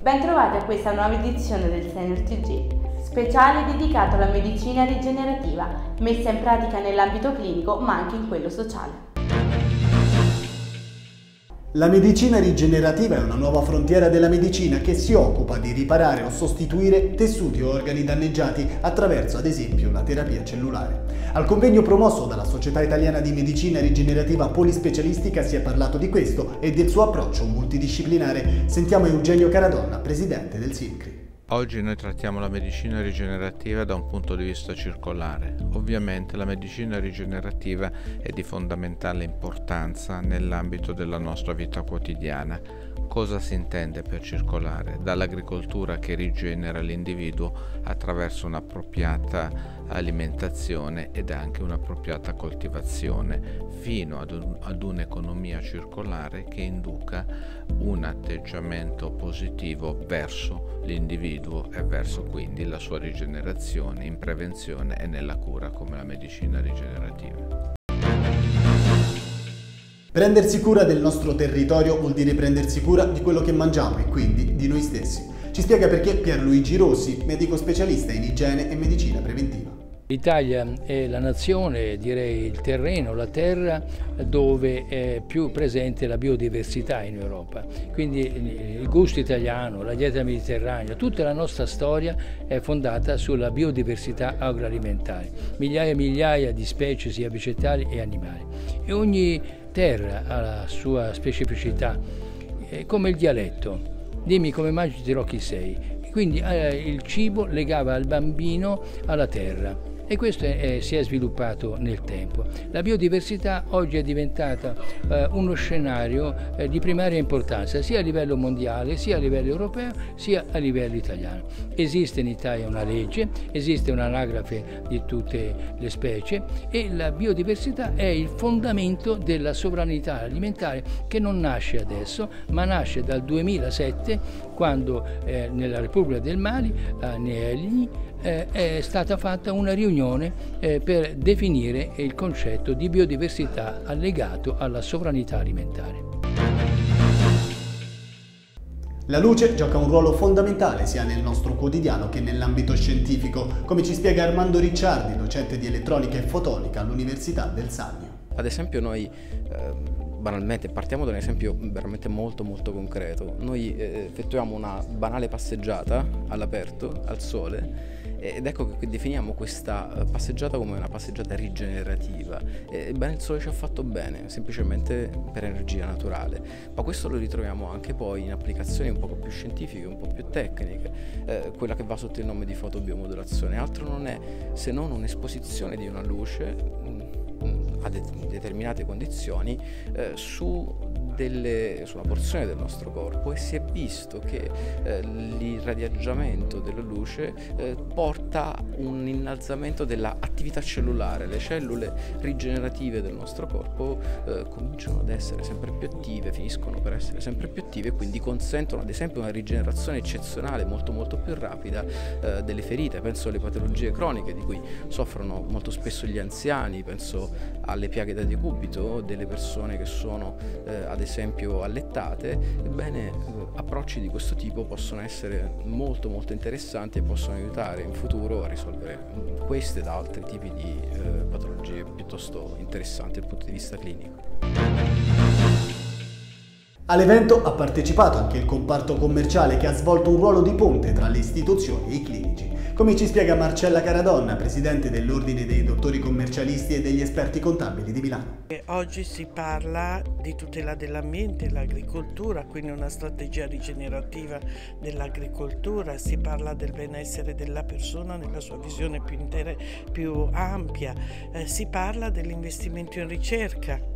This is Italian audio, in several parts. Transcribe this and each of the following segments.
Bentrovati a questa nuova edizione del Senior TG, speciale dedicato alla medicina rigenerativa, messa in pratica nell'ambito clinico ma anche in quello sociale. La medicina rigenerativa è una nuova frontiera della medicina che si occupa di riparare o sostituire tessuti o organi danneggiati attraverso ad esempio la terapia cellulare. Al convegno promosso dalla Società Italiana di Medicina Rigenerativa Polispecialistica si è parlato di questo e del suo approccio multidisciplinare. Sentiamo Eugenio Caradonna, presidente del SINCRI. Oggi noi trattiamo la medicina rigenerativa da un punto di vista circolare. Ovviamente la medicina rigenerativa è di fondamentale importanza nell'ambito della nostra vita quotidiana. Cosa si intende per circolare? Dall'agricoltura che rigenera l'individuo attraverso un'appropriata alimentazione ed anche un'appropriata coltivazione, fino ad, un, ad un'economia circolare che induca un atteggiamento positivo verso l'individuo e verso quindi la sua rigenerazione in prevenzione e nella cura come la medicina rigenerativa. Prendersi cura del nostro territorio vuol dire prendersi cura di quello che mangiamo e quindi di noi stessi. Ci spiega perché Pierluigi Rossi, medico specialista in igiene e medicina preventiva. L'Italia è la nazione, direi il terreno, la terra dove è più presente la biodiversità in Europa. Quindi il gusto italiano, la dieta mediterranea, tutta la nostra storia è fondata sulla biodiversità agroalimentare. Migliaia e migliaia di specie sia vegetali che animali. E ogni terra ha la sua specificità, come il dialetto. Dimmi come mangi dirò chi sei. Quindi eh, il cibo legava il bambino alla terra e questo è, si è sviluppato nel tempo. La biodiversità oggi è diventata eh, uno scenario eh, di primaria importanza sia a livello mondiale, sia a livello europeo, sia a livello italiano. Esiste in Italia una legge, esiste un'anagrafe di tutte le specie e la biodiversità è il fondamento della sovranità alimentare che non nasce adesso, ma nasce dal 2007 quando eh, nella Repubblica del Mali, a Neelni, eh, è stata fatta una riunione eh, per definire il concetto di biodiversità allegato alla sovranità alimentare. La luce gioca un ruolo fondamentale sia nel nostro quotidiano che nell'ambito scientifico, come ci spiega Armando Ricciardi, docente di elettronica e fotonica all'Università del Sannio. Ad esempio noi eh, banalmente partiamo da un esempio veramente molto molto concreto. Noi eh, effettuiamo una banale passeggiata all'aperto, al sole ed ecco che definiamo questa eh, passeggiata come una passeggiata rigenerativa. Ebbene il sole ci ha fatto bene, semplicemente per energia naturale, ma questo lo ritroviamo anche poi in applicazioni un po' più scientifiche, un po' più tecniche, eh, quella che va sotto il nome di fotobiomodulazione. Altro non è se non un'esposizione di una luce mm, a determinate condizioni eh, su delle, su una porzione del nostro corpo e si è visto che eh, l'irradiaggiamento della luce eh, porta un innalzamento dell'attività cellulare. Le cellule rigenerative del nostro corpo eh, cominciano ad essere sempre più attive, finiscono per essere sempre più attive e quindi consentono ad esempio una rigenerazione eccezionale molto molto più rapida eh, delle ferite. Penso alle patologie croniche di cui soffrono molto spesso gli anziani, penso alle piaghe da decubito delle persone che sono eh, ad esempio esempio allettate, ebbene eh, approcci di questo tipo possono essere molto molto interessanti e possono aiutare in futuro a risolvere queste ed altri tipi di eh, patologie piuttosto interessanti dal punto di vista clinico. All'evento ha partecipato anche il comparto commerciale che ha svolto un ruolo di ponte tra le istituzioni e i clinici. Come ci spiega Marcella Caradonna, presidente dell'Ordine dei dottori commercialisti e degli esperti contabili di Milano. Oggi si parla di tutela dell'ambiente l'agricoltura, quindi una strategia rigenerativa dell'agricoltura, si parla del benessere della persona nella sua visione più, intera, più ampia, eh, si parla dell'investimento in ricerca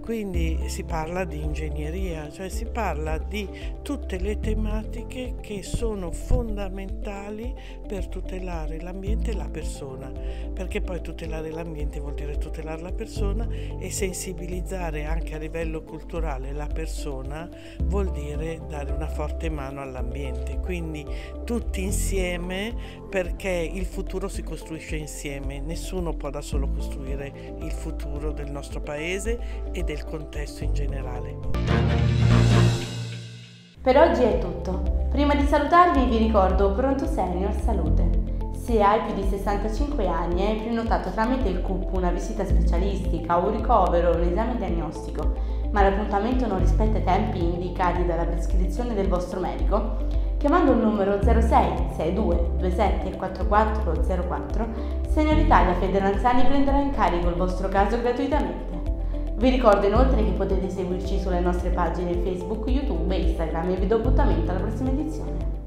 quindi si parla di ingegneria, cioè si parla di tutte le tematiche che sono fondamentali per tutelare l'ambiente e la persona, perché poi tutelare l'ambiente vuol dire tutelare la persona e sensibilizzare anche a livello culturale la persona vuol dire dare una forte mano all'ambiente. Quindi tutti insieme perché il futuro si costruisce insieme, nessuno può da solo costruire il futuro del nostro paese e del contesto in generale. Per oggi è tutto. Prima di salutarvi vi ricordo Pronto Senior Salute. Se hai più di 65 anni e hai prenotato tramite il CUP una visita specialistica, un ricovero o un esame diagnostico, ma l'appuntamento non rispetta i tempi indicati dalla prescrizione del vostro medico, chiamando il numero 06 62 27 4404, Senior Italia Federanziani prenderà in carico il vostro caso gratuitamente. Vi ricordo inoltre che potete seguirci sulle nostre pagine Facebook, YouTube e Instagram e vi do appuntamento alla prossima edizione.